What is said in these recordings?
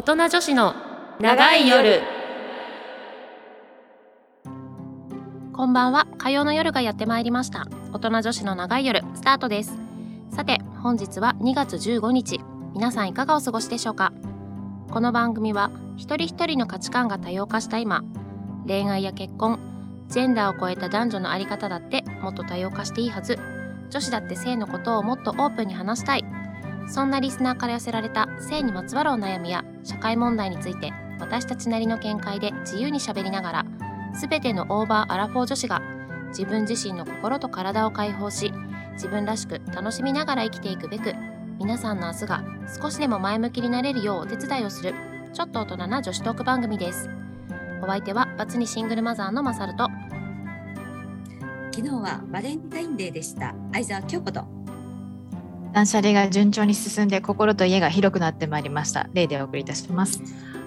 大人女子の長い夜。こんばんは。火曜の夜がやってまいりました。大人女子の長い夜スタートです。さて本日は2月15日。皆さんいかがお過ごしでしょうか？この番組は一人一人の価値観が多様化した今恋愛や結婚ジェンダーを超えた男女のあり方だってもっと多様化していいはず。女子だって性のことをもっとオープンに話したい。そんなリスナーから寄せられた性にまつわるお悩みや社会問題について私たちなりの見解で自由にしゃべりながら全てのオーバーアラフォー女子が自分自身の心と体を解放し自分らしく楽しみながら生きていくべく皆さんの明日が少しでも前向きになれるようお手伝いをするちょっと大人な女子トーク番組です。お相手はバツ2シングルマザーのマサルと。昨日はバレンタインデーでした。相沢京子と。断捨離が順調に進んで心と家が広くなってまいりました。例でお送りいたします。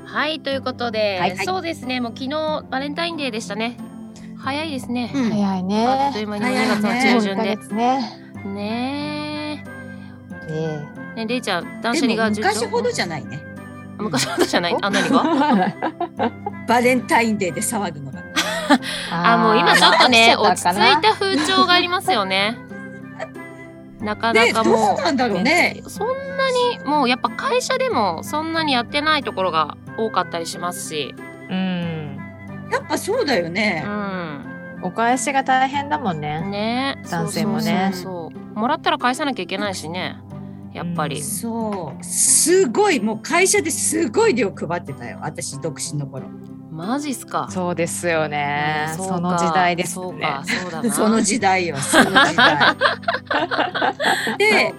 はいということで、はいそうですね。もう昨日バレンタインデーでしたね。早いですね、うん。早いあっねという間に2早い月のね中旬で。ね。ねえ。え。ねれいちゃん断捨離が順調？昔ほどじゃないね。昔ほどじゃない？おあ何が？バレンタインデーで騒ぐのが。あもう今ちょっとね落ち着いたた風潮がありますよねなかなかもうなんだろうね。うそんなにもうやっぱ会社でもそんなにやってないところが多かったりしますし。うん。やっぱそうだようね、ん。お返しが大変だもんね。ね。男性もね。そうそうそうそう。もらったら返さなきゃいけないしね。やっぱり、うんそう。すごい。もう会社ですごい量配ってたよ。私独身の頃マジっすか？そうですよね。その時代ですそうねか。そうだな。その時代よ。その時代。そで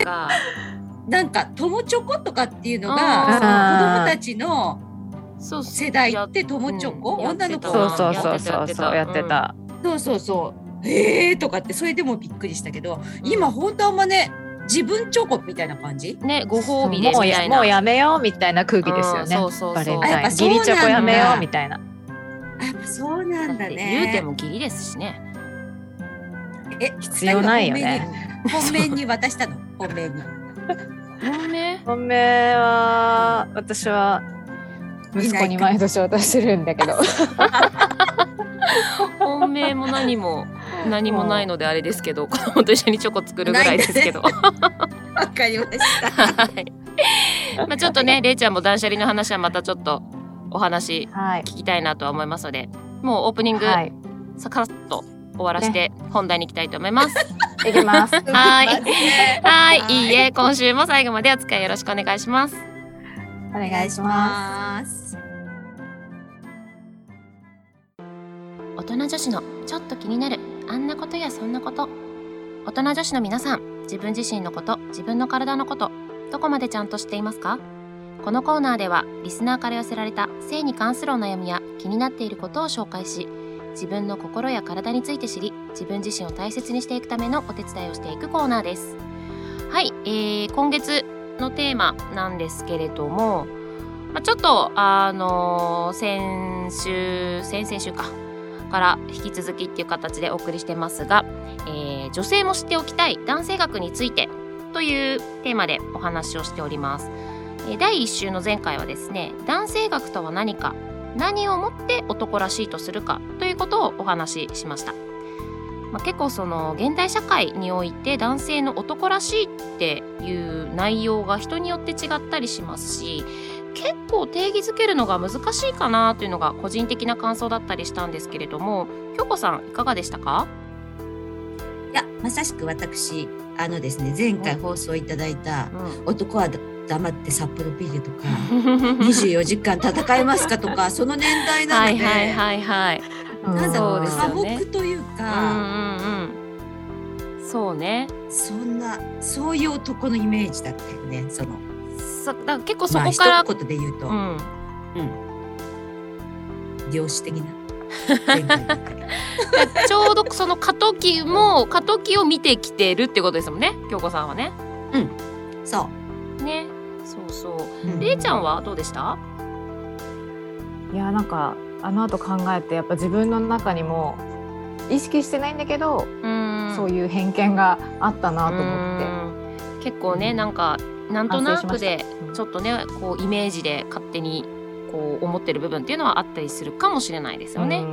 なんか友チョコとかっていうのあが子供たちの世代って友チョコ、うん女の子そうそうそうそうやってたそうそうそう。えーとかってそれでもびっくりしたけど今ほんとあんまね自分チョコみたいな感じ？ねご褒美でもうみたいな。やもうやめようみたいな空気ですよね。うんそうそうそう。バレンあやっタイン義理チョコやめようみたいな。あやっぱそうなんだね。言うても義理ですしね。え必要ないよね。本命に渡したの？本命に。本命？本命は私は息子に毎年渡してるんだけど。本命も何も何もないのであれですけど子供と一緒にチョコ作るぐらいですけど、わかりました。はい。まあちょっとねれい。ちゃんも断捨離の話はまたちょっとお話はい。聞きたいなとは思いますのでもうオープニングはい。さかっと終わらして本題に行きたいと思います。い。きますはい。はい、いいえ今週も最後までお付き合いよろしくお願いします。おお願いします。す大人女子のちょっと気になるあんなことやそんなこと。大人女子の皆さん自分自身のこと自分の体のことどこまでちゃんと知っていますか？このコーナーではリスナーから寄せられた性に関するお悩みや気になっていることを紹介し自分の心や体について知り自分自身を大切にしていくためのお手伝いをしていくコーナーです。はい、えー、今月のテーマなんですけれども、まあ、ちょっとあのー先週先々週か。から引き続きっていう形でお送りしてますが、えー女性も知っておきたい男性学についてというテーマでお話をしております。えー第1週の前回はですね男性学とは何か何をもって男らしいとするかということをお話ししました。まあ、結構その現代社会において男性の男らしいっていう内容が人によって違ったりしますし結構定義づけるのが難しいかなというのが個人的な感想だったりしたんですけれども京子さんいかがでしたか？いやまさしく私あのですね前回放送いただいたうん「男は黙って札幌ビール」とか「24時間戦えますか?」とかその年代なはので、いはいはいはい。なんだろう寡黙といううんか。そうね。そんなそういう男のイメージだったよねそのそだから結構そまあ一こから、言で言うと、うん、量子的な ちょうどその過渡期も過渡期を見てきてるってことですもんね京子さんはね。そね。そうそう。う、うんれいちゃんはどうでした？いやなんかあの後考えてやっぱ自分の中にも意識してないんだけど、うん。そういう偏見があったなと思ってうん結構ねなんかなんとなくでちょっとねこうイメージで勝手にこう思ってる部分っていうのはあったりするかもしれないですよね。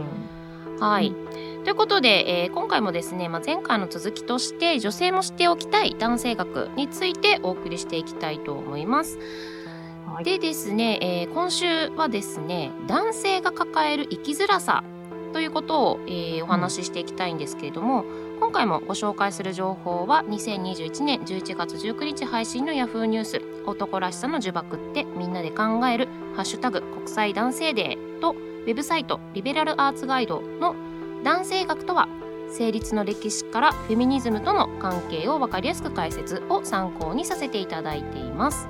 はい、ということで、えー今回もですね、まあ、前回の続きとして女性も知っておきたい男性学についてお送りしていきたいと思います。はい。でですね、えー今週はですね男性が抱える生きづらさということを、えーお話ししていきたいんですけれども、今回もご紹介する情報は2021年11月19日配信の Yahoo ニュース「男らしさの呪縛ってみんなで考えるハッシュタグ国際男性デー」とウェブサイトリベラルアーツガイドの男性学とは成立の歴史からフェミニズムとの関係を分かりやすく解説を参考にさせていただいています。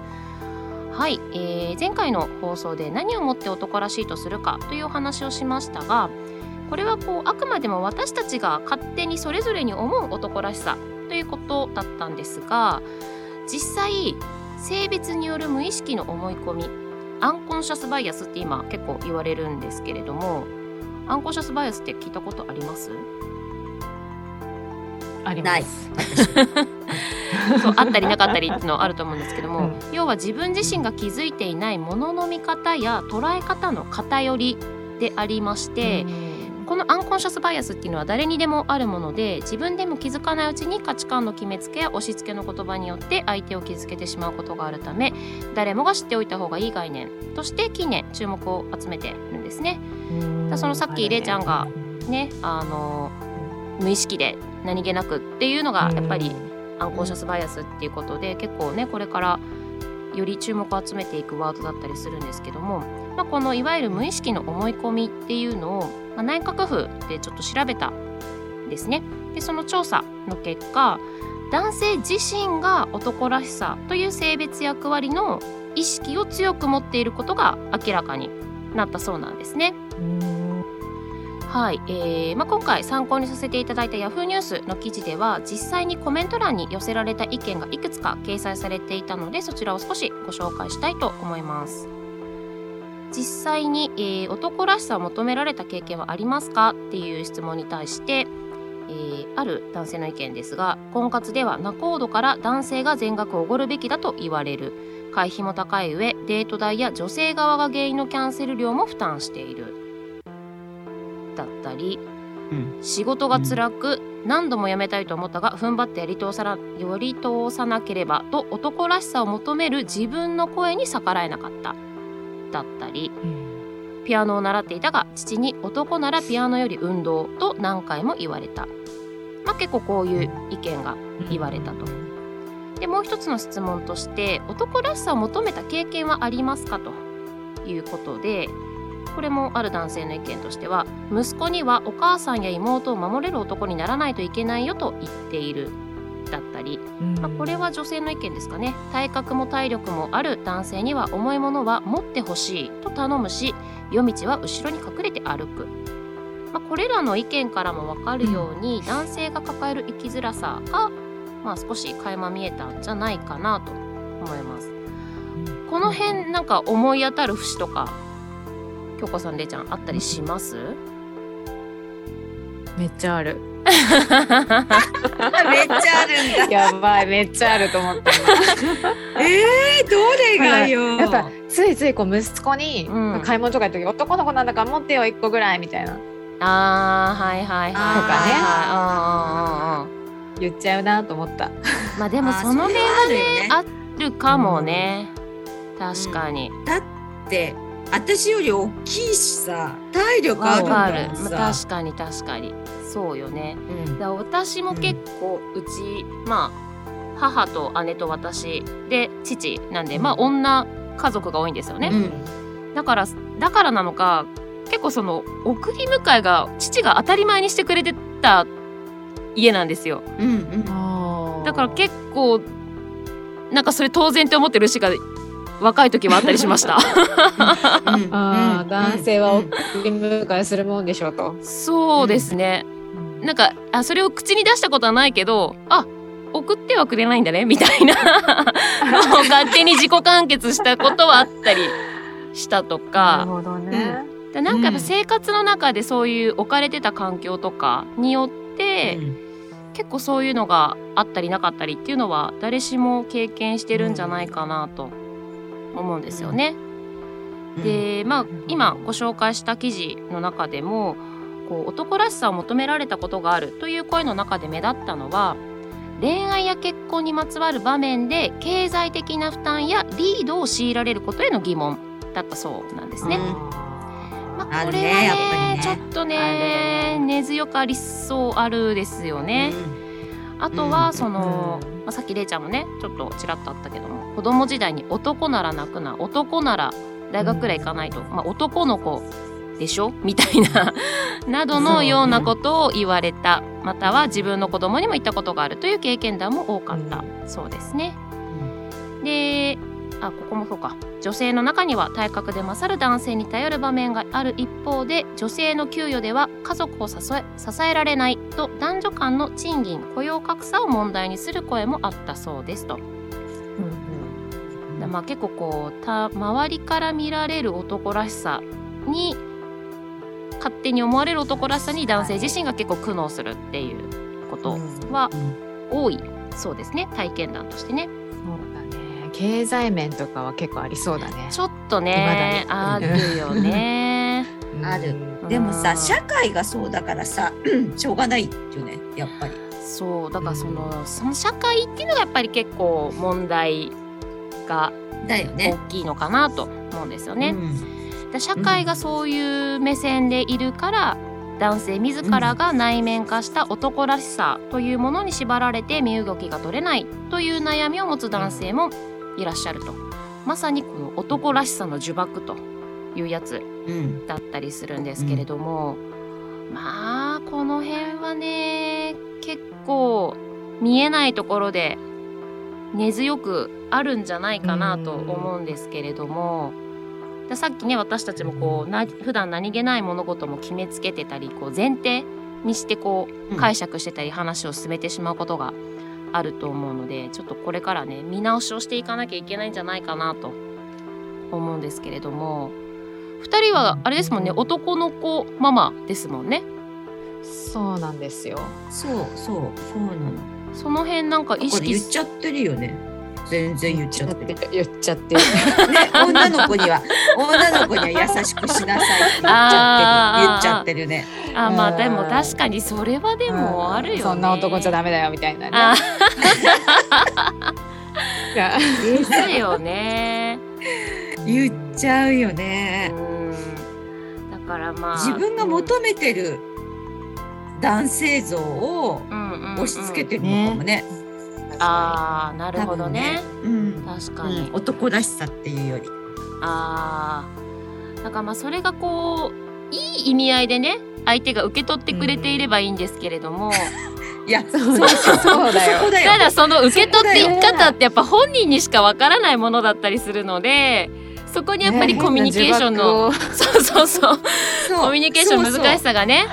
はい、えー前回の放送で何をもって男らしいとするかというお話をしましたがこれはこうあくまでも私たちが勝手にそれぞれに思う男らしさということだったんですが実際性別による無意識の思い込みアンコンシャスバイアスって今結構言われるんですけれどもアンコンシャスバイアスって聞いたことあります？ありない。ます。そうあったりなかったりっていうのはあると思うんですけども、うん。要は自分自身が気づいていないものの見方や捉え方の偏りでありまして、このアンコンシャスバイアスっていうのは誰にでもあるもので自分でも気づかないうちに価値観の決めつけや押し付けの言葉によって相手を傷つけてしまうことがあるため誰もが知っておいた方がいい概念として近年注目を集めてるんですね。うんそのさっきれいちゃんがねあの無意識で何気なくっていうのがやっぱりアンコンシャスバイアスっていうことで結構ねこれからより注目を集めていくワードだったりするんですけども、まあ、このいわゆる無意識の思い込みっていうのを、まあ、内閣府でちょっと調べたんですね。でその調査の結果男性自身が男らしさという性別役割の意識を強く持っていることが明らかになったそうなんですね。はい、えーまあ、今回参考にさせていただいた Yahoo ニュースの記事では実際にコメント欄に寄せられた意見がいくつか掲載されていたのでそちらを少しご紹介したいと思います実際に、えー男らしさを求められた経験はありますかっていう質問に対して、えーある男性の意見ですが婚活では仲人から男性が全額おごるべきだと言われる。会費も高い上デート代や女性側が原因のキャンセル料も負担している。だったり、うん。仕事が辛く何度も辞めたいと思ったが踏ん張ってやり通さなより通さなければと男らしさを求める自分の声に逆らえなかっただったりピアノを習っていたが父に男ならピアノより運動と何回も言われた、まあ、結構こういう意見が言われたと。でもう一つの質問として男らしさを求めた経験はありますかということでこれもある男性の意見としては息子にはお母さんや妹を守れる男にならないといけないよと言っているだったり、まあ、これは女性の意見ですかね。体格も体力もある男性には重いものは持ってほしいと頼むし夜道は後ろに隠れて歩く、まあ、これらの意見からも分かるように、男性が抱える生きづらさが、まあ、少し垣間見えたんじゃないかなと思います。この辺なんか思い当たる節とか京子さんれいちゃんあったりします、めっちゃある。めっちゃあるんだ。やばい、めっちゃあると思った。えー、どれがよ。やっぱついついこう息子にうん買い物とか行った時、男の子なんだから持ってよ一個ぐらいみたいなあーはいはいはいとかねはいうんうんうんうん言っちゃうなと思った。まあでもその辺れはあるよね。あるかもね、確かにだって私より大きいしさ体力あるんだもんまあ、さ。確かに確かに。そうよね。うん。だ私も結構うち、まあ母と姉と私で父なんで、まあ女家族が多いんですよね、うん。だからだからなのか結構その送り迎えが父が当たり前にしてくれてた家なんですよ。うんうん。だから結構なんかそれ当然って思ってるしが若い時はあったりしました。うん。あ男性は送うん。り迎えするもんでしょうと。そうですね、なんかあそれを口に出したことはないけどあ送ってはくれないんだねみたいな。勝手に自己完結したことはあったりしたとなるかほどね。でなんかやっぱうん。生活の中でそういう置かれてた環境とかによって、結構そういうのがあったりなかったりっていうのは誰しも経験してるんじゃないかなと思うんですよね。でまあ今ご紹介した記事の中でもこう男らしさを求められたことがあるという声の中で目立ったのは恋愛や結婚にまつわる場面で経済的な負担やリードを強いられることへの疑問だったそうなんですね。うん。まあ、これはねね。ちょっとね根強くありそうあるですよね。あとうん。はその、うん。まあ、さっきれいちゃんもねちょっとちらっとあったけども子供時代に男なら泣くな男なら大学くらい行かないと、まあ、男の子でしょ？みたいななどのようなことを言われた。または自分の子供にも言ったことがあるという経験談も多かった。そうですね。であここもそうか。女性の中には体格で勝る男性に頼る場面がある一方で女性の給与では家族を支え支えられないと男女間の賃金雇用格差を問題にする声もあったそうですと。でまあ、結構こうた周りから見られる男らしさに勝手に思われる男らしさに男性自身が結構苦悩するっていうことは多いそうですね。体験談としてね。そう経済面とかは結構ありそうだね。ちょっとねあるよね。あるうんでもさうん社会がそうだからさ しょうがないよねやっぱり。そうだからそのその社会っていうのがやっぱり結構問題が大だよね。きいのかなと思うんですよね。うんで社会がそういう目線でいるから男性自らが内面化した男らしさというものに縛られて身動きが取れないという悩みを持つ男性もいらっしゃると。まさにこの男らしさの呪縛というやつうん。だったりするんですけれども、まあこの辺はね結構見えないところで根強くあるんじゃないかなと思うんですけれども。でさっきね私たちもこうな普段何気ない物事も決めつけてたりこう前提にしてこううん。解釈してたり話を進めてしまうことがあると思うのでちょっとこれからね見直しをしていかなきゃいけないんじゃないかなと思うんですけれども2人はあれですもんね男の子ママですもんねそうなんですよ。そうそうそうなの。その辺なんか意識言っちゃってるよね。全然言っちゃってる。ね言っちゃってる。女の子には女の子には優しくしなさいって言っちゃってる。言っちゃってるね。あまあうんでも確かにそれはでもあるよね。そんな男じゃダメだよみたいなね。ですよね。言っちゃうようね。んだからまあ自分が求めてる男性像を押し付けてるのかもね。ああなるほどね。うん。確かに。うん男らしさっていうより。ああ。だからまあそれがこういい意味合いでね相手が受け取ってくれていればいいんですけれども、いや、そうそうそうだよ。ただその受け取っていき方ってやっぱ本人にしかわからないものだったりするので。そこにやっぱりねコミュニケーションの、そうそうそうコミュニケーションの難しさ。さがね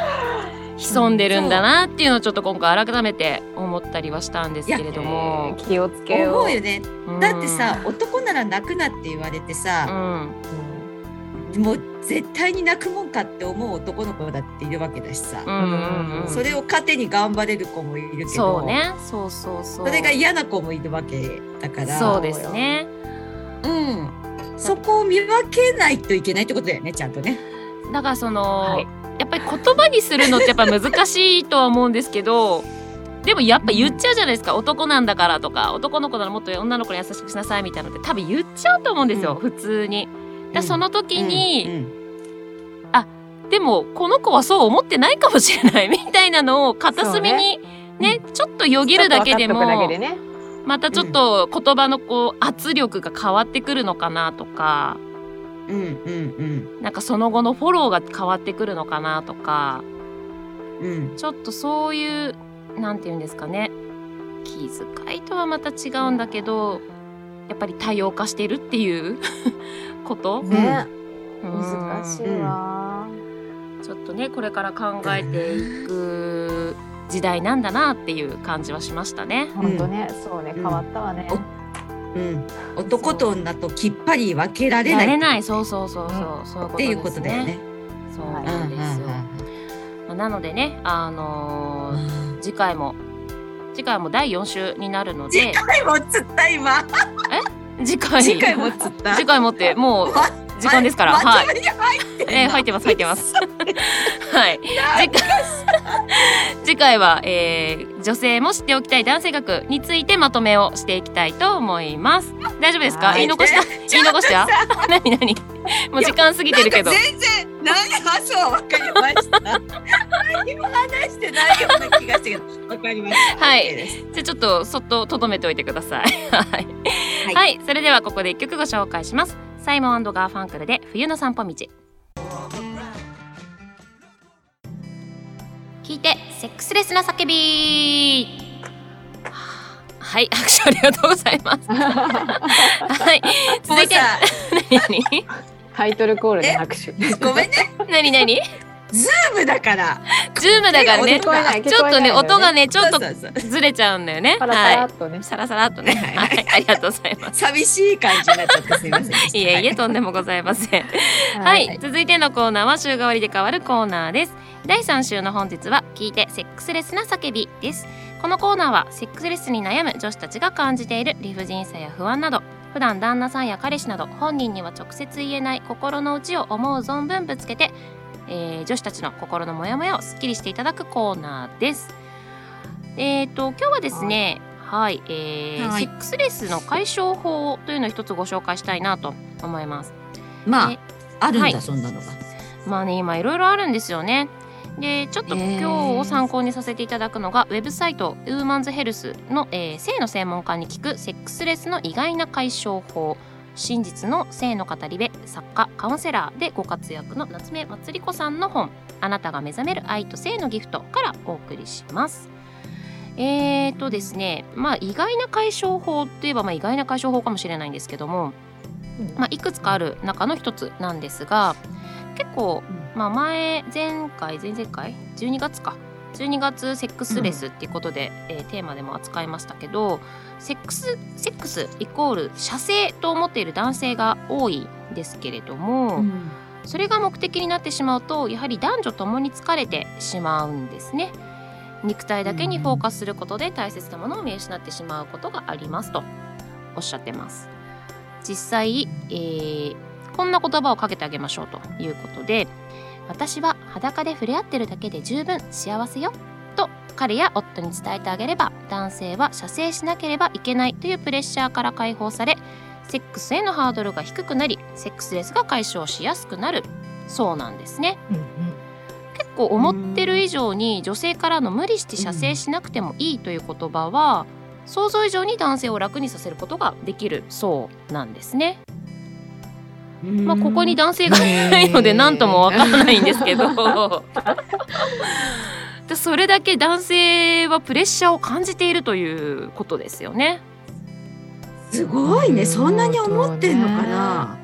潜んでるんだなっていうのをちょっと今回改めて思ったりはしたんですけれども、気をつけよう。思うよね。うん。だってさ、男なら泣くなって言われてうさ、ん、もう絶対に泣くもんかって思う男の子だっているわけだしさ。うんうんうん。それを糧に頑張れる子もいるけど、そうね。そうそうそう。それが嫌な子もいるわけだから、そうですね。うん、そこを見分けないといけないってことだよね、ちゃんとね。だからその、はいやっぱり言葉にするのってやっぱ難しいとは思うんですけどでもやっぱ言っちゃうじゃないですか、男なんだからとか男の子ならもっと女の子に優しくしなさいみたいなのって多分言っちゃうと思うんですよ、普通に。だその時に、うん。でもこの子はそう思ってないかもしれない。みたいなのを片隅にね。ちょっとよぎるだけでも。またちょっと言葉のこう圧力が変わってくるのかなとかうんうんなんかその後のフォローが変わってくるのかなとか。うん。うんちょっとそういうなんて言うんですかね。気遣いとはまた違うんだけどやっぱり多様化してるっていう こと、ね、うん。難しいわ。ちょっとねこれから考えていく時代なんだなっていう感じはしましたね。本当ね、そうね、うん。変わったわね。うん、男と女ときっぱり分けられないないそうそうそうそう、そういうことですね。っていうことだよね。そうはいなんですよ。まあなのでねあのー次回も次回はもう第4週になるので次回もつった今。次回次回もつった。次回もってもうま 時間ですから、まはい、えー入ってます入ってます。はい。次回 次回は、えー女性も知っておきたい男性学についてまとめをしていきたいと思います。大丈夫ですか？はい。言い残した？言い残した？何何？もう時間過ぎてるけど。全然何あそうわかりました。何も話してないような気がしたけどわかりました。はい。じゃあちょっとそっととどめておいてください。はい、はい。はい、それではここで一曲ご紹介しますサイモン&ガーファンクルで冬の散歩道。聞いてセックスレスな叫び。はい拍手ありがとうございます。はい続いてもうさ何？タイトルコールで拍手。ごめんね。何？何？ズームだから。ズームだからね。ちょっとね音がね。ねちょっとずれちゃうんだよね。はっとね。い。サラサラっとね。はいありがとうございます。寂しい感じになっちゃってすみません。いえいえはとんでもございません。はい、続いてのコーナーは週替わりで変わるコーナーです。第3週の本日は聞いてセックスレスな叫びです。このコーナーはセックスレスに悩む女子たちが感じている理不尽さや不安など普段旦那さんや彼氏など本人には直接言えない心の内を思う存分ぶつけて、えー女子たちの心のモヤモヤをすっきりしていただくコーナーです。えっ、と今日はですねはい、えーはい。セックスレスの解消法というのを一つご紹介したいなと思います。まえああるんだ、はい。そんなのが。まあね今いろいろあるんですよね。でちょっと今日を参考にさせていただくのがウェブサイトウーマンズヘルスの、えー性の専門家に聞くセックスレスの意外な解消法真実の性の語り部作家カウンセラーでご活躍の夏目まつり子さんの本「あなたが目覚める愛と性のギフト」からお送りします。えーとですねまあ意外な解消法といえばまあ意外な解消法かもしれないんですけども、まあ、いくつかある中の一つなんですが結構、まあ、前前回前々回？12月か12月セックスレスっていうことで、えーテーマでも扱いましたけどセックスセックスイコール射精と思っている男性が多いんですけれども、うんそれが目的になってしまうとやはり男女ともに疲れてしまうんですね。肉体だけにフォーカスすることで大切なものを見失ってしまうことがありますとおっしゃってます。実際、えーこんな言葉をかけてあげましょうということで私は裸で触れ合ってるだけで十分幸せよ。と彼や夫に伝えてあげれば男性は射精しなければいけないというプレッシャーから解放されセックスへのハードルが低くなりセックスレスが解消しやすくなる。そうなんですね。うんうん。結構思ってる以上に女性からの無理して射精しなくてもいいという言葉は想像以上に男性を楽にさせることができるそうなんですね。まあ、ここに男性がいないので何ともわからないんですけどでそれだけ男性はプレッシャーを感じているということですよね。すごいね。そんなに思ってんのかな。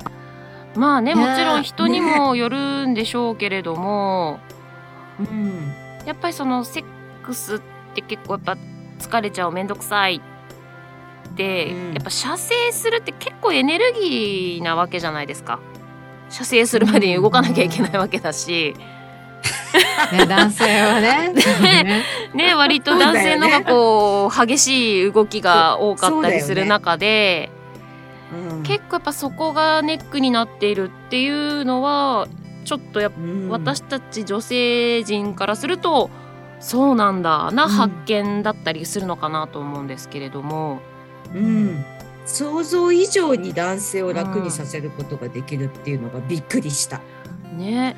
まあねねもちろん人にもよるんでしょうけれども、うん。やっぱりそのセックスって結構やっぱ疲れちゃうめんどくさいって、うんやっぱ射精するって結構エネルギーなわけじゃないですか。射精するまでに動かなきゃいけないわけだし、ね男性はね。ねね割と男性のがこう激しい動きが多かったりする中で、うん。結構やっぱそこがネックになっているっていうのはちょっとやっぱうん。私たち女性陣からするとそうなんだなうん発見だったりするのかなと思うんですけれども、うん、想像以上に男性を楽にさせることができるっていうのがびっくりした。ね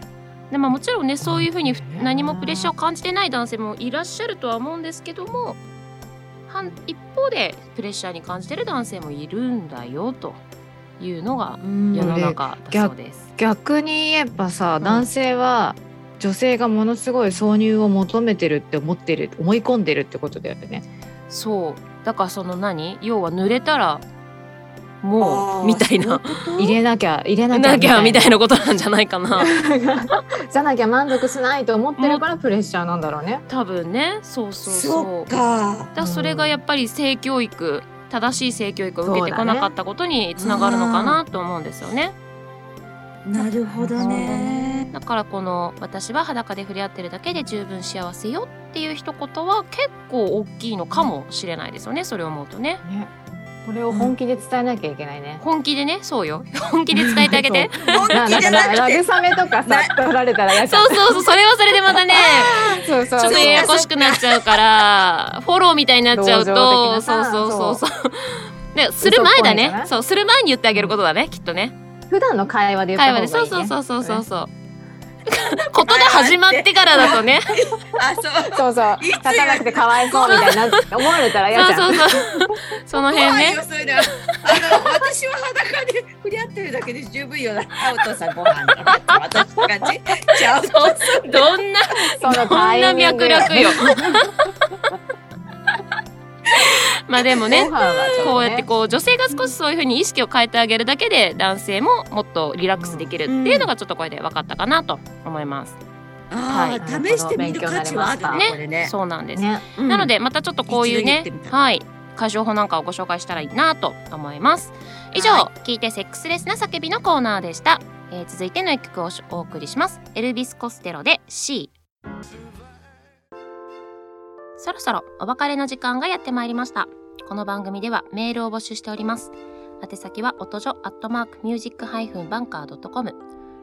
でまあ、もちろんねそういうふうにね何もプレッシャーを感じてない男性もいらっしゃるとは思うんですけども反一方でプレッシャーに感じてる男性もいるんだよというのが世の中だそうです。逆に言えばさ、ん男性は女性がものすごい挿入を求めてるって思ってる思い込んでるってことだよね。そうだからその何？要は濡れたらもうみたいな入れなきゃ入れなきゃなきゃみたいな。なことなんじゃないかな じゃなきゃ満足しないと思ってるからプレッシャーなんだろうね。多分ねそうそうそうそうか。だそれがやっぱり性教育正しい性教育を受けてこなかったことにつながるのかなと思うんですよね。なるほどね。だからこの「私は裸で触れ合ってるだけで十分幸せよ」っていう一言は結構大きいのかもしれないですよねそれを思うとね。ね。これを本気で伝えなきゃいけないね。本気でねそうよ本気で伝えてあげて。本気じゃなくて慰めとかさな取られたら嫌そうそうそうそれはそれでまたね。そうそう。ちょっとややこしくなっちゃうからフォローみたいになっちゃうと。そうそう。そうそうでする前だね。そうする前に言ってあげることだねきっとね。普段の会話で言った会方がいい、ね。話で。そうそうそうそうそうそう ことが始まってからだとね。あそう。そうそう。立たなくてかわいそうみたいな思われたら嫌じゃん。そうそうそう。その辺ね。怖いよそういうのあの私は裸で触れ合ってるだけで十分よな。あお父さんご飯だな感じちゃうそうどんなそのどんな脈略よまあでもねこうやってこう女性が少しそういうふうに意識を変えてあげるだけで男性ももっとリラックスできるっていうのがちょっとこれで分かったかなと思います。はい試してみる価値はあるねそうなんです。ね。うんなのでまたちょっとこういうねはい解消法なんかをご紹介したらいいなと思います。以上、は聞いてセックスレスな叫びのコーナーでした。えー続いての一曲をお送りします。エルビス・コステロで C。そろそろお別れの時間がやってまいりました。この番組ではメールを募集しております。宛先は音女アットマークミュージックハイフンバンカードットコム。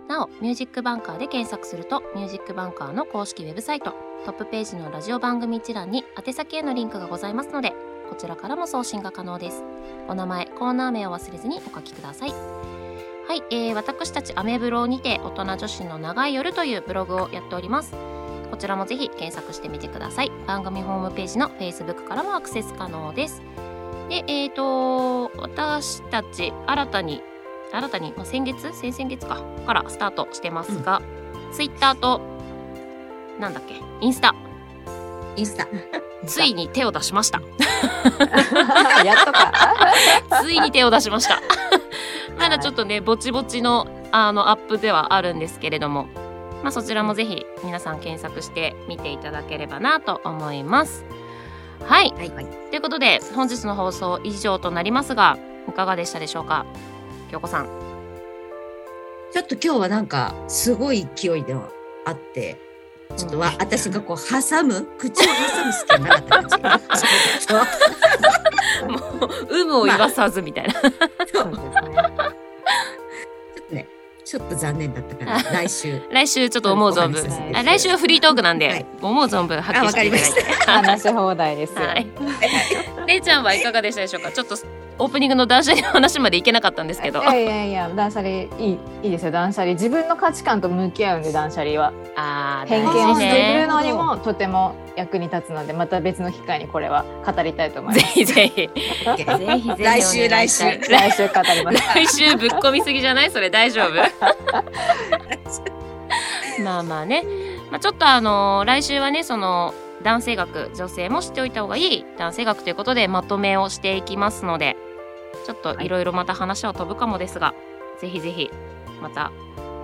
なお、ミュージックバンカーで検索すると、ミュージックバンカーの公式ウェブサイト、トップページのラジオ番組一覧に宛先へのリンクがございますので、こちらからも送信が可能です。お名前、コーナー名を忘れずにお書きください。はい、えー、私たちアメブロにて大人女子の長い夜というブログをやっております。こちらもぜひ検索してみてください。番組ホームページの Facebook からもアクセス可能です。で、えーと、私たち新たに、新たに、まあ、先月？先々月か、からスタートしてますが、Twitter と、なんだっけ、インスタ、インスタついに手を出しました。やっとか。ついに手を出しました。まだちょっとね、ぼちぼちのあのアップではあるんですけれども、まあ、そちらもぜひ皆さん検索して見ていただければなと思います。はい、はいはいということで本日の放送以上となりますが、いかがでしたでしょうか？京子さん。ちょっと今日はなんかすごい勢いではあってちょっとわ、うん私がこう挟む口を挟む隙がなかった感じちょっともう有無を言わさずみたいな。そうですね。ちょっと残念だったから 来週来週ちょっと思う存分あ来週はフリートークなんで、はい思う存分発揮していただいて。話し放題ですよ。はい。れいちゃんはいかがでしたでしょうか？ちょっとオープニングの断捨離の話までいけなかったんですけど。いやいやいや断捨離いいいいですよ断捨離。自分の価値観と向き合うんで断捨離は。ああ、偏見を捨てるね。のにもとても役に立つのでまた別の機会にこれは語りたいと思いぜます。ひぜひ。ぜひぜひ来週来週。来週語ります。来週ぶっ込みすぎじゃない？それ大丈夫？まあまあね、まあ、ちょっとあのー来週はねその男性学女性も知っておいた方がいい男性学ということでまとめをしていきますのでちょっといろいろまた話は飛ぶかもですが、ぜひぜひまた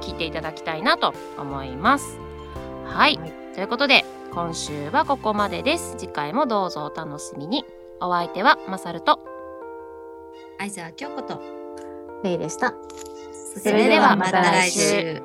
聞いていただきたいなと思います。はい、はい。ということで今週はここまでです。次回もどうぞお楽しみに。お相手はまさると。相沢京子と。レイでした。それではまた来週